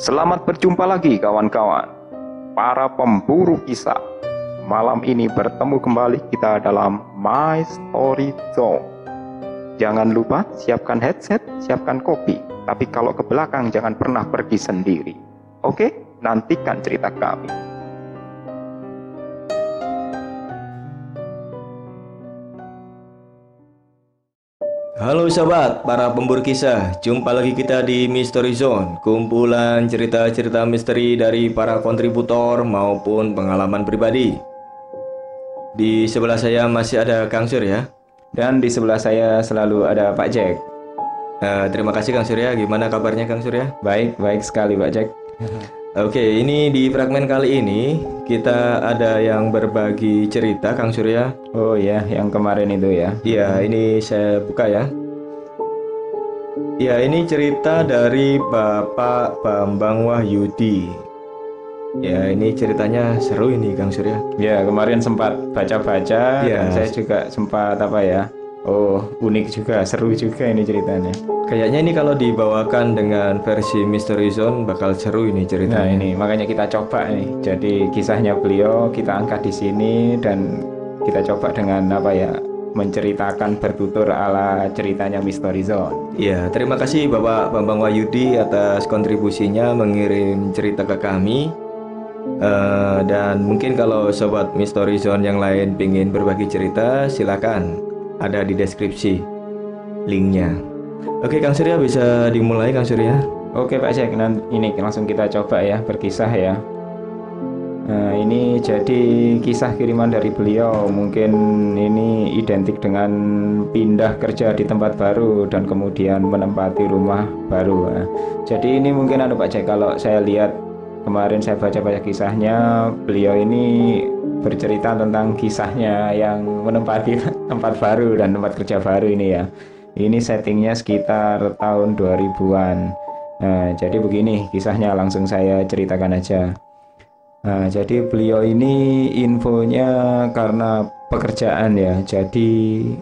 Selamat berjumpa lagi kawan-kawan, para pemburu kisah. Malam ini bertemu kembali kita dalam My Story Zone. Jangan lupa siapkan headset, siapkan kopi. Tapi kalau ke belakang jangan pernah pergi sendiri. Oke, nantikan cerita kami. Halo sobat, para pemburu kisah. Jumpa lagi kita di Mystery Zone, kumpulan cerita-cerita misteri dari para kontributor maupun pengalaman pribadi. Di sebelah saya masih ada Kang Surya. Dan di sebelah saya selalu ada Pak Jack. Eh, terima kasih Kang Surya. Gimana kabarnya Kang Surya? Baik, baik sekali Pak Jack. Oke, ini di fragmen kali ini kita ada yang berbagi cerita Kang Surya. Oh ya, yang kemarin itu ya. Iya, ini saya buka ya. Ya, ini cerita dari Bapak Bambang Wahyudi. Ya, ini ceritanya seru ini Kang Surya. Ya, kemarin sempat baca-baca dan saya juga sempat apa ya? Oh, unik juga, seru juga ini ceritanya. Kayaknya ini kalau dibawakan dengan versi Mystery Zone bakal seru ini Nah, ceritanya. ini makanya kita coba nih. Jadi kisahnya beliau kita angkat di sini dan kita coba dengan apa ya? menceritakan bertutur ala ceritanya Mystery Zone. Ya, terima kasih Bapak Bambang Wahyudi atas kontribusinya mengirim cerita ke kami. Eh, dan mungkin kalau sobat Mystery Zone yang lain pingin berbagi cerita, silakan ada di deskripsi linknya. Oke, Kang Surya bisa dimulai Kang Surya. Oke Pak nan- ini langsung kita coba ya berkisah ya. Nah, ini jadi kisah kiriman dari beliau. Mungkin ini identik dengan pindah kerja di tempat baru dan kemudian menempati rumah baru. Nah, jadi ini mungkin anu Pak Jack kalau saya lihat kemarin saya baca-baca kisahnya, beliau ini bercerita tentang kisahnya yang menempati tempat baru dan tempat kerja baru ini ya. Ini settingnya sekitar tahun 2000-an. Nah, jadi begini kisahnya langsung saya ceritakan aja. Nah, jadi beliau ini infonya karena pekerjaan ya, jadi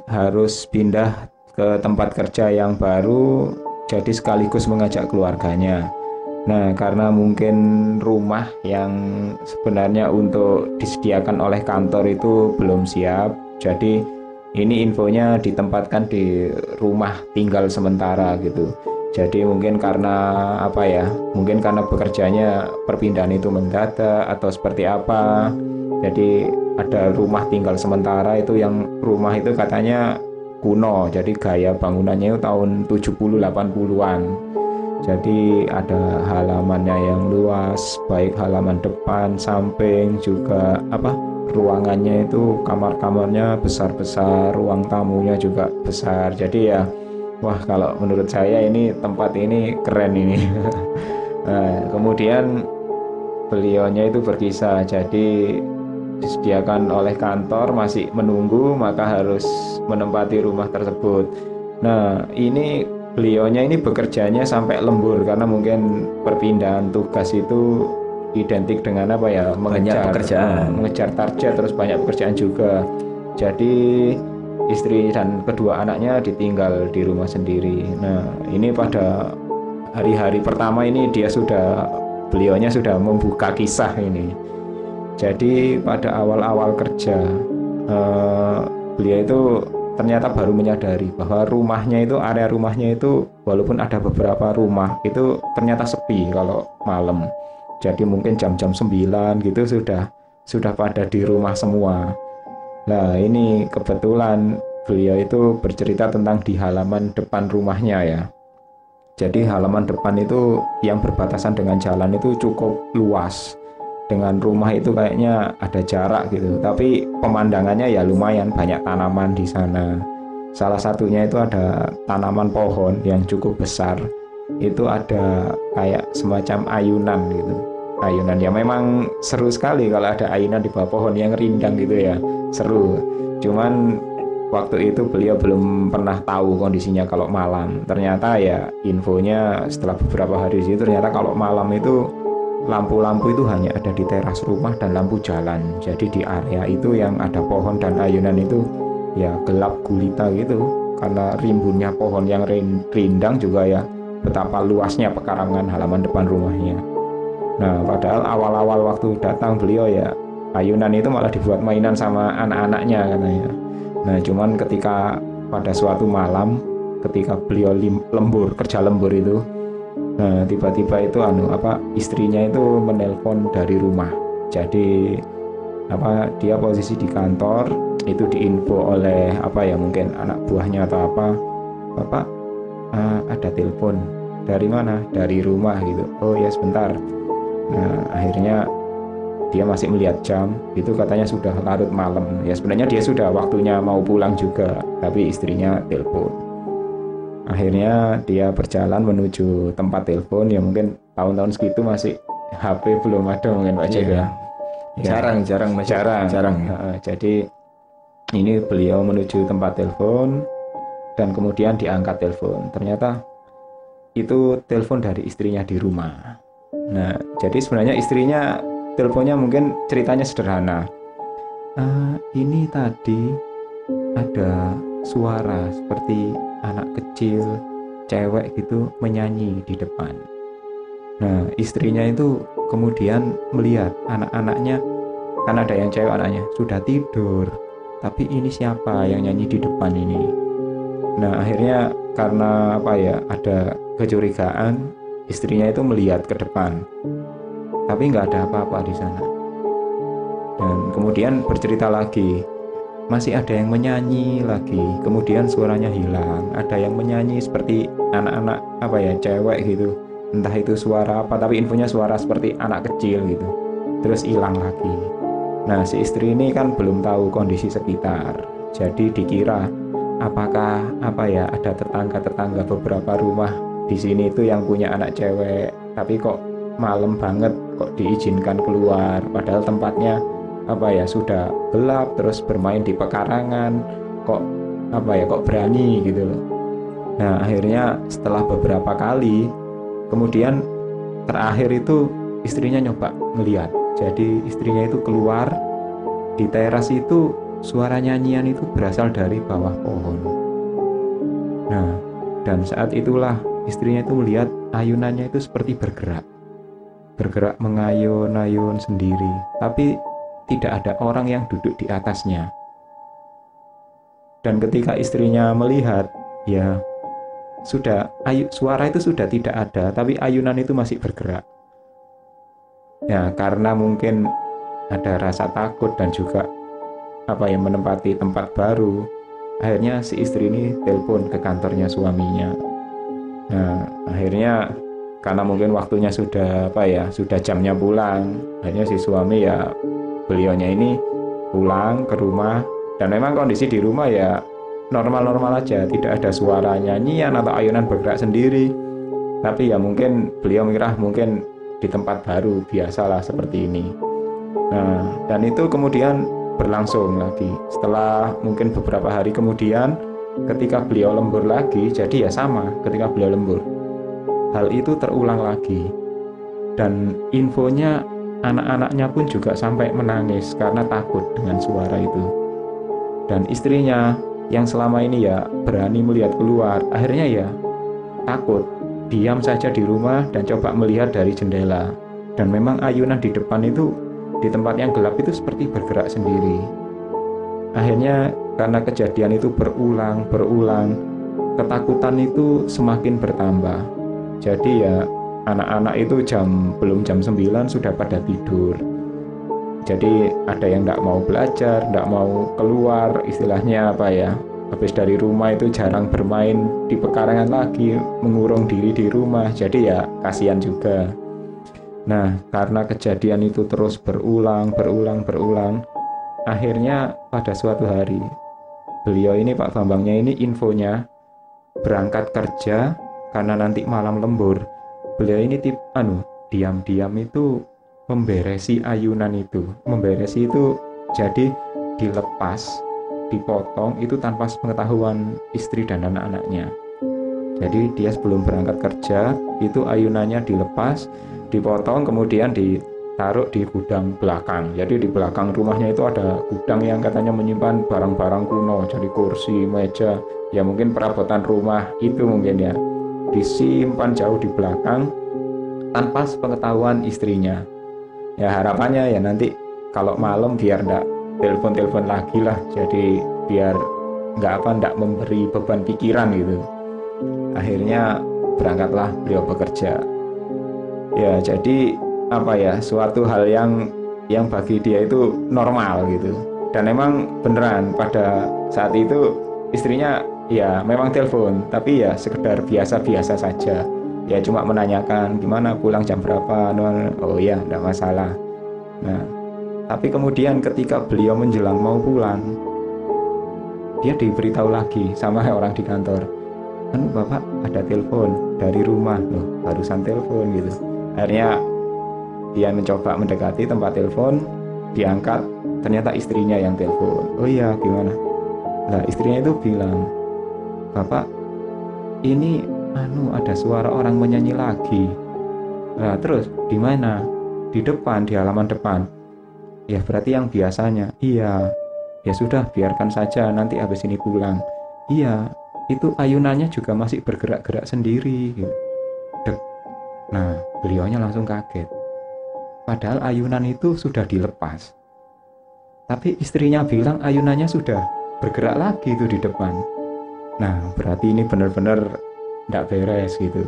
harus pindah ke tempat kerja yang baru, jadi sekaligus mengajak keluarganya. Nah, karena mungkin rumah yang sebenarnya untuk disediakan oleh kantor itu belum siap, jadi ini infonya ditempatkan di rumah tinggal sementara gitu. Jadi mungkin karena apa ya? Mungkin karena bekerjanya perpindahan itu mendadak atau seperti apa. Jadi ada rumah tinggal sementara itu yang rumah itu katanya kuno. Jadi gaya bangunannya itu tahun 70 80-an. Jadi ada halamannya yang luas, baik halaman depan, samping juga apa? ruangannya itu kamar-kamarnya besar-besar, ruang tamunya juga besar. Jadi ya Wah, kalau menurut saya ini tempat ini keren ini. nah, kemudian beliaunya itu berkisah, jadi disediakan oleh kantor masih menunggu, maka harus menempati rumah tersebut. Nah, ini beliaunya ini bekerjanya sampai lembur karena mungkin perpindahan tugas itu identik dengan apa ya? mengejar pekerjaan. mengejar target terus banyak pekerjaan juga. Jadi istri dan kedua anaknya ditinggal di rumah sendiri. Nah, ini pada hari-hari pertama ini dia sudah beliaunya sudah membuka kisah ini. Jadi pada awal-awal kerja eh, beliau itu ternyata baru menyadari bahwa rumahnya itu area rumahnya itu walaupun ada beberapa rumah itu ternyata sepi kalau malam. Jadi mungkin jam-jam 9 gitu sudah sudah pada di rumah semua. Nah, ini kebetulan beliau itu bercerita tentang di halaman depan rumahnya ya. Jadi halaman depan itu yang berbatasan dengan jalan itu cukup luas. Dengan rumah itu kayaknya ada jarak gitu, tapi pemandangannya ya lumayan banyak tanaman di sana. Salah satunya itu ada tanaman pohon yang cukup besar. Itu ada kayak semacam ayunan gitu. Ayunan ya memang seru sekali kalau ada ayunan di bawah pohon yang rindang gitu ya. Seru. Cuman waktu itu beliau belum pernah tahu kondisinya kalau malam. Ternyata ya infonya setelah beberapa hari di situ ternyata kalau malam itu lampu-lampu itu hanya ada di teras rumah dan lampu jalan. Jadi di area itu yang ada pohon dan ayunan itu ya gelap gulita gitu karena rimbunnya pohon yang rin- rindang juga ya betapa luasnya pekarangan halaman depan rumahnya. Nah, padahal awal-awal waktu datang beliau ya ayunan itu malah dibuat mainan sama anak-anaknya katanya. Nah, cuman ketika pada suatu malam ketika beliau lembur kerja lembur itu nah tiba-tiba itu anu apa istrinya itu menelpon dari rumah. Jadi apa dia posisi di kantor itu diinfo oleh apa ya mungkin anak buahnya atau apa. Bapak uh, ada telepon. Dari mana? Dari rumah gitu. Oh ya sebentar. Nah akhirnya dia masih melihat jam. Itu katanya sudah larut malam. Ya sebenarnya dia sudah waktunya mau pulang juga tapi istrinya telepon akhirnya dia berjalan menuju tempat telepon ya mungkin tahun-tahun segitu masih HP belum ada mungkin Pak Cek ya. Jarang, jarang, masih jarang. Jarang. Uh, jadi ini beliau menuju tempat telepon dan kemudian diangkat telepon. Ternyata itu telepon dari istrinya di rumah. Nah, jadi sebenarnya istrinya teleponnya mungkin ceritanya sederhana. Uh, ini tadi ada suara seperti anak kecil, cewek gitu menyanyi di depan. Nah, istrinya itu kemudian melihat anak-anaknya, kan ada yang cewek anaknya sudah tidur, tapi ini siapa yang nyanyi di depan ini? Nah, akhirnya karena apa ya, ada kecurigaan, istrinya itu melihat ke depan, tapi nggak ada apa-apa di sana. Dan kemudian bercerita lagi, masih ada yang menyanyi lagi. Kemudian suaranya hilang. Ada yang menyanyi seperti anak-anak apa ya cewek gitu. Entah itu suara apa tapi infonya suara seperti anak kecil gitu. Terus hilang lagi. Nah si istri ini kan belum tahu kondisi sekitar. Jadi dikira apakah apa ya ada tetangga-tetangga beberapa rumah di sini itu yang punya anak cewek? Tapi kok malam banget kok diizinkan keluar? Padahal tempatnya apa ya sudah gelap terus bermain di pekarangan kok apa ya kok berani gitu loh. Nah akhirnya setelah beberapa kali kemudian terakhir itu istrinya nyoba ngeliat. Jadi istrinya itu keluar di teras itu suara nyanyian itu berasal dari bawah pohon. Nah dan saat itulah istrinya itu melihat ayunannya itu seperti bergerak. Bergerak mengayun-ayun sendiri. Tapi tidak ada orang yang duduk di atasnya. Dan ketika istrinya melihat, ya sudah ayu, suara itu sudah tidak ada, tapi ayunan itu masih bergerak. Ya, karena mungkin ada rasa takut dan juga apa yang menempati tempat baru, akhirnya si istri ini telepon ke kantornya suaminya. Nah, akhirnya karena mungkin waktunya sudah apa ya, sudah jamnya pulang, akhirnya si suami ya beliaunya ini pulang ke rumah. Dan memang kondisi di rumah ya normal-normal aja. Tidak ada suara nyanyian atau ayunan bergerak sendiri. Tapi ya mungkin beliau mengira mungkin di tempat baru biasalah seperti ini. Nah dan itu kemudian berlangsung lagi. Setelah mungkin beberapa hari kemudian ketika beliau lembur lagi jadi ya sama ketika beliau lembur. Hal itu terulang lagi. Dan infonya Anak-anaknya pun juga sampai menangis karena takut dengan suara itu. Dan istrinya yang selama ini ya berani melihat keluar, akhirnya ya takut, diam saja di rumah dan coba melihat dari jendela. Dan memang ayunan di depan itu di tempat yang gelap itu seperti bergerak sendiri. Akhirnya karena kejadian itu berulang, berulang, ketakutan itu semakin bertambah. Jadi ya anak-anak itu jam belum jam 9 sudah pada tidur. Jadi ada yang tidak mau belajar tidak mau keluar istilahnya apa ya habis dari rumah itu jarang bermain di pekarangan lagi mengurung diri di rumah. Jadi ya kasihan juga. Nah karena kejadian itu terus berulang berulang berulang akhirnya pada suatu hari beliau ini Pak Bambangnya ini infonya berangkat kerja karena nanti malam lembur beliau ini tip anu diam-diam itu memberesi ayunan itu. Memberesi itu jadi dilepas dipotong itu tanpa pengetahuan istri dan anak-anaknya. Jadi dia sebelum berangkat kerja itu ayunannya dilepas dipotong kemudian ditaruh di gudang belakang. Jadi di belakang rumahnya itu ada gudang yang katanya menyimpan barang-barang kuno jadi kursi meja ya mungkin perabotan rumah itu mungkin ya disimpan jauh di belakang tanpa sepengetahuan istrinya. Ya harapannya ya nanti kalau malam biar ndak telepon-telepon lagi lah, jadi biar nggak apa ndak memberi beban pikiran gitu. Akhirnya berangkatlah beliau bekerja. Ya jadi apa ya suatu hal yang yang bagi dia itu normal gitu dan emang beneran pada saat itu istrinya ya memang telepon. Tapi ya sekedar biasa-biasa saja. Ya cuma menanyakan gimana pulang jam berapa? Oh ya tidak masalah. Nah tapi kemudian ketika beliau menjelang mau pulang dia diberitahu lagi sama orang di kantor. Kan bapak ada telepon dari rumah. Loh barusan telepon gitu. Akhirnya dia mencoba mendekati tempat telepon diangkat ternyata istrinya yang telepon. Oh iya gimana? Lah istrinya itu bilang bapak ini anu ada suara orang menyanyi lagi. Nah terus di mana? Di depan di halaman depan. Ya berarti yang biasanya. Iya. Ya sudah biarkan saja nanti habis ini pulang. Iya itu ayunannya juga masih bergerak-gerak sendiri Dek. nah beliaunya langsung kaget. Padahal ayunan itu sudah dilepas. Tapi istrinya bilang ayunannya sudah bergerak lagi itu di depan. Nah, berarti ini benar-benar tidak beres gitu.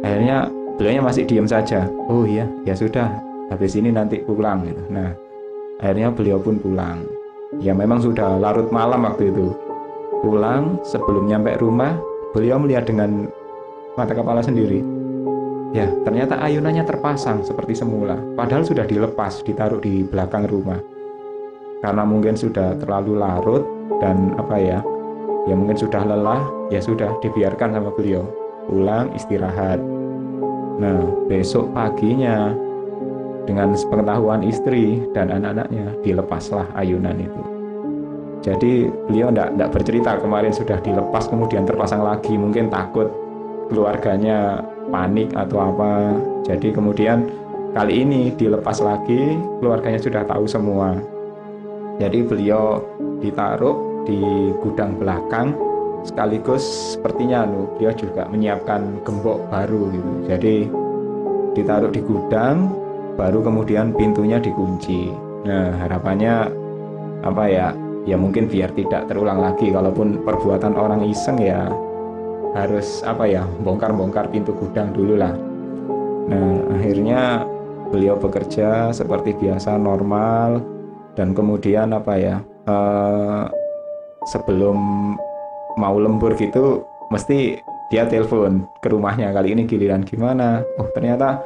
Akhirnya beliaunya masih diam saja. Oh iya, ya sudah. Habis ini nanti pulang gitu. Nah, akhirnya beliau pun pulang. Ya memang sudah larut malam waktu itu. Pulang sebelum nyampe rumah, beliau melihat dengan mata kepala sendiri. Ya, ternyata ayunannya terpasang seperti semula. Padahal sudah dilepas, ditaruh di belakang rumah karena mungkin sudah terlalu larut dan apa ya ya mungkin sudah lelah ya sudah dibiarkan sama beliau. Pulang istirahat. Nah besok paginya dengan sepengetahuan istri dan anak-anaknya dilepaslah ayunan itu. Jadi beliau tidak bercerita kemarin sudah dilepas kemudian terpasang lagi. Mungkin takut keluarganya panik atau apa. Jadi kemudian kali ini dilepas lagi keluarganya sudah tahu semua. Jadi beliau ditaruh di gudang belakang sekaligus sepertinya nu beliau juga menyiapkan gembok baru gitu. Jadi ditaruh di gudang baru kemudian pintunya dikunci. Nah, harapannya apa ya? Ya mungkin biar tidak terulang lagi kalaupun perbuatan orang iseng ya harus apa ya bongkar-bongkar pintu gudang dulu lah. Nah, akhirnya beliau bekerja seperti biasa normal dan kemudian apa ya uh, sebelum mau lembur gitu mesti dia telepon ke rumahnya. Kali ini giliran gimana? Oh ternyata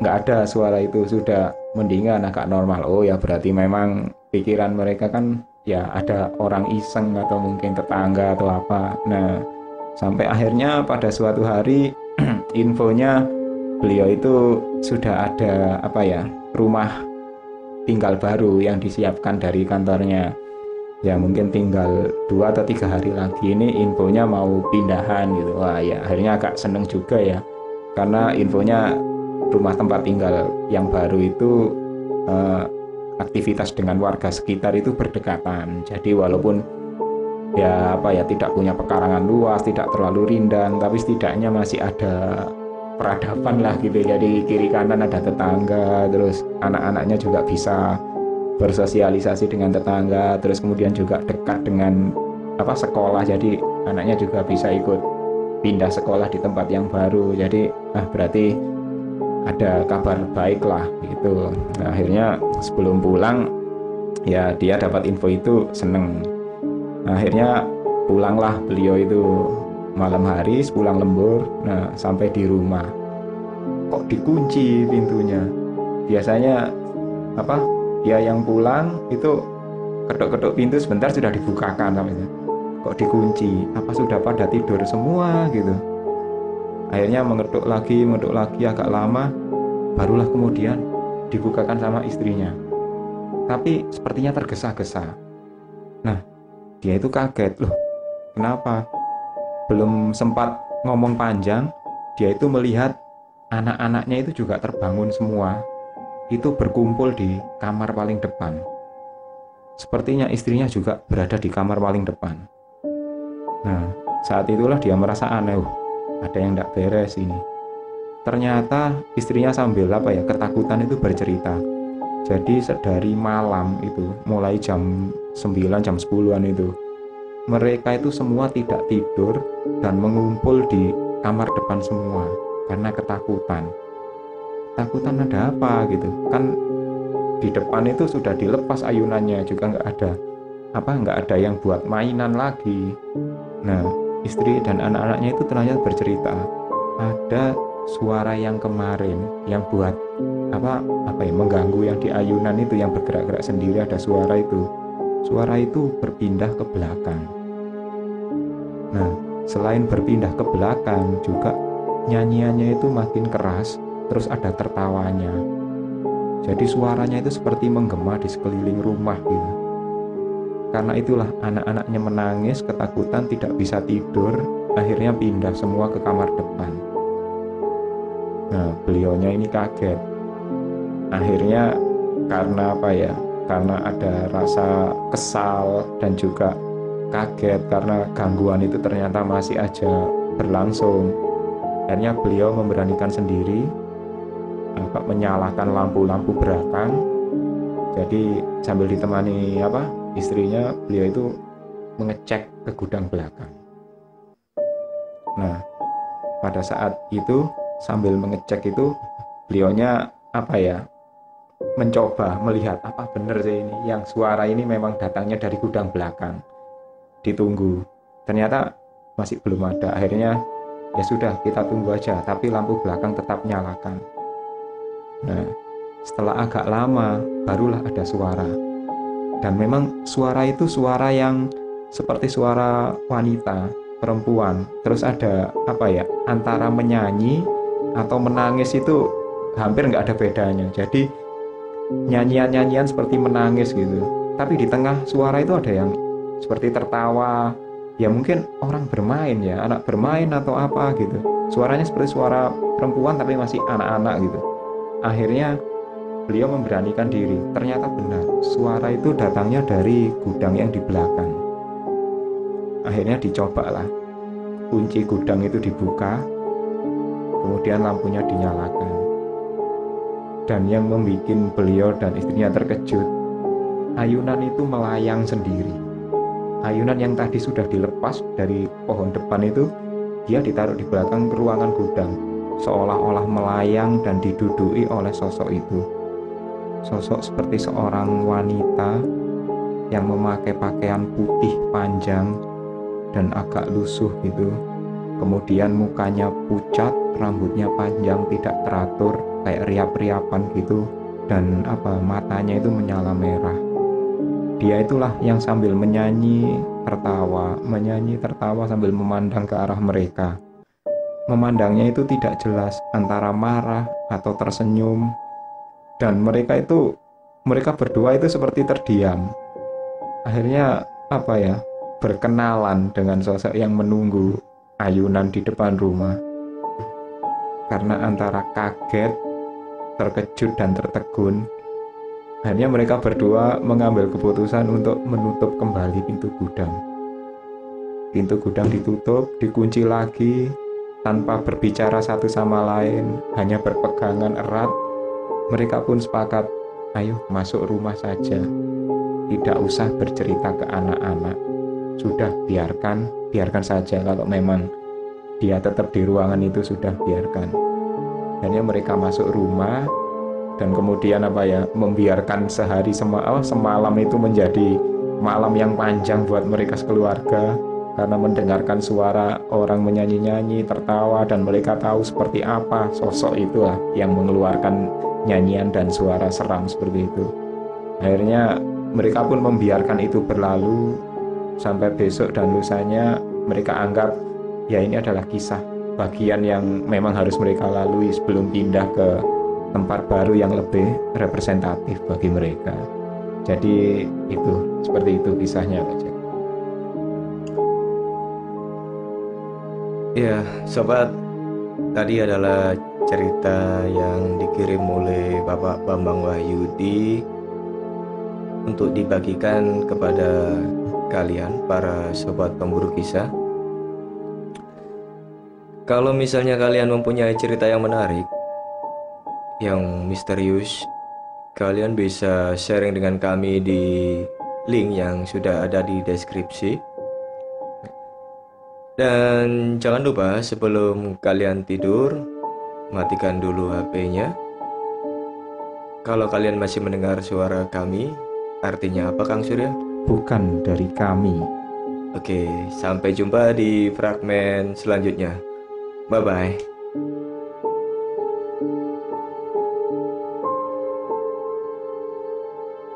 nggak ada suara itu. Sudah mendingan agak normal. Oh ya berarti memang pikiran mereka kan ya ada orang iseng atau mungkin tetangga atau apa. Nah sampai akhirnya pada suatu hari infonya beliau itu sudah ada apa ya rumah tinggal baru yang disiapkan dari kantornya ya mungkin tinggal dua atau tiga hari lagi ini infonya mau pindahan gitu. Wah ya akhirnya agak seneng juga ya. Karena infonya rumah tempat tinggal yang baru itu eh, aktivitas dengan warga sekitar itu berdekatan. Jadi walaupun ya apa ya tidak punya pekarangan luas tidak terlalu rindang tapi setidaknya masih ada peradaban lah gitu. Jadi kiri kanan ada tetangga terus anak-anaknya juga bisa bersosialisasi dengan tetangga terus kemudian juga dekat dengan apa sekolah. Jadi anaknya juga bisa ikut pindah sekolah di tempat yang baru. Jadi ah berarti ada kabar baik lah gitu. Nah, akhirnya sebelum pulang ya dia dapat info itu seneng. Nah, akhirnya pulanglah beliau itu malam hari sepulang lembur nah sampai di rumah. Kok dikunci pintunya? Biasanya apa dia yang pulang itu ketuk-ketuk pintu sebentar sudah dibukakan namanya kok dikunci? Apa sudah pada tidur semua gitu? Akhirnya mengetuk lagi mengetuk lagi agak lama barulah kemudian dibukakan sama istrinya. Tapi sepertinya tergesa-gesa. Nah dia itu kaget. Loh kenapa? Belum sempat ngomong panjang, dia itu melihat anak-anaknya itu juga terbangun semua. Itu berkumpul di kamar paling depan. Sepertinya istrinya juga berada di kamar paling depan. Nah, saat itulah dia merasa aneh. ada yang tidak beres ini ternyata istrinya sambil apa ya ketakutan itu bercerita jadi sedari malam itu mulai jam 9 jam 10-an itu mereka itu semua tidak tidur dan mengumpul di kamar depan semua karena ketakutan ketakutan ada apa gitu. Kan di depan itu sudah dilepas ayunannya juga nggak ada apa nggak ada yang buat mainan lagi. Nah istri dan anak-anaknya itu ternyata bercerita ada suara yang kemarin yang buat apa apa ya mengganggu yang di ayunan itu yang bergerak-gerak sendiri ada suara itu. Suara itu berpindah ke belakang. Nah selain berpindah ke belakang juga nyanyiannya itu makin keras terus ada tertawanya jadi suaranya itu seperti menggema di sekeliling rumah gitu karena itulah anak-anaknya menangis ketakutan tidak bisa tidur akhirnya pindah semua ke kamar depan Nah, beliaunya ini kaget. Akhirnya karena apa ya? Karena ada rasa kesal dan juga kaget karena gangguan itu ternyata masih aja berlangsung. Akhirnya beliau memberanikan sendiri apa menyalakan lampu-lampu belakang. Jadi sambil ditemani apa? istrinya, beliau itu mengecek ke gudang belakang. Nah, pada saat itu sambil mengecek itu beliaunya apa ya mencoba melihat apa benar sih ini yang suara ini memang datangnya dari gudang belakang ditunggu ternyata masih belum ada akhirnya ya sudah kita tunggu aja tapi lampu belakang tetap nyalakan nah setelah agak lama barulah ada suara. Dan memang suara itu suara yang seperti suara wanita perempuan. Terus ada apa ya antara menyanyi atau menangis itu hampir nggak ada bedanya. Jadi nyanyian-nyanyian seperti menangis gitu. Tapi di tengah suara itu ada yang seperti tertawa. Ya mungkin orang bermain ya anak bermain atau apa gitu. Suaranya seperti suara perempuan tapi masih anak-anak gitu akhirnya beliau memberanikan diri ternyata benar suara itu datangnya dari gudang yang di belakang akhirnya dicobalah kunci gudang itu dibuka kemudian lampunya dinyalakan. Dan yang membuat beliau dan istrinya terkejut, ayunan itu melayang sendiri. Ayunan yang tadi sudah dilepas dari pohon depan itu, dia ditaruh di belakang ruangan gudang, seolah-olah melayang dan didudui oleh sosok itu. Sosok seperti seorang wanita yang memakai pakaian putih panjang dan agak lusuh gitu kemudian mukanya pucat, rambutnya panjang tidak teratur kayak riap-riapan gitu dan apa matanya itu menyala merah. Dia itulah yang sambil menyanyi tertawa, menyanyi tertawa sambil memandang ke arah mereka. Memandangnya itu tidak jelas antara marah atau tersenyum dan mereka itu mereka berdua itu seperti terdiam. Akhirnya apa ya? berkenalan dengan sosok yang menunggu ayunan di depan rumah karena antara kaget, terkejut, dan tertegun. Akhirnya mereka berdua mengambil keputusan untuk menutup kembali pintu gudang. Pintu gudang ditutup, dikunci lagi, tanpa berbicara satu sama lain, hanya berpegangan erat. Mereka pun sepakat, ayo masuk rumah saja. Tidak usah bercerita ke anak-anak. Sudah biarkan biarkan saja kalau memang dia tetap di ruangan itu sudah biarkan hanya mereka masuk rumah dan kemudian apa ya membiarkan sehari sema oh, semalam itu menjadi malam yang panjang buat mereka sekeluarga karena mendengarkan suara orang menyanyi-nyanyi tertawa dan mereka tahu seperti apa sosok itu lah yang mengeluarkan nyanyian dan suara seram seperti itu akhirnya mereka pun membiarkan itu berlalu sampai besok dan lusanya mereka anggap ya ini adalah kisah bagian yang memang harus mereka lalui sebelum pindah ke tempat baru yang lebih representatif bagi mereka. Jadi itu seperti itu kisahnya Ya, sobat, tadi adalah cerita yang dikirim oleh Bapak Bambang Wahyudi untuk dibagikan kepada kalian para sobat pemburu kisah Kalau misalnya kalian mempunyai cerita yang menarik, yang misterius, kalian bisa sharing dengan kami di link yang sudah ada di deskripsi. Dan jangan lupa sebelum kalian tidur, matikan dulu HP-nya. Kalau kalian masih mendengar suara kami, artinya apa Kang Surya? Bukan dari kami. Oke, sampai jumpa di fragmen selanjutnya. Bye bye.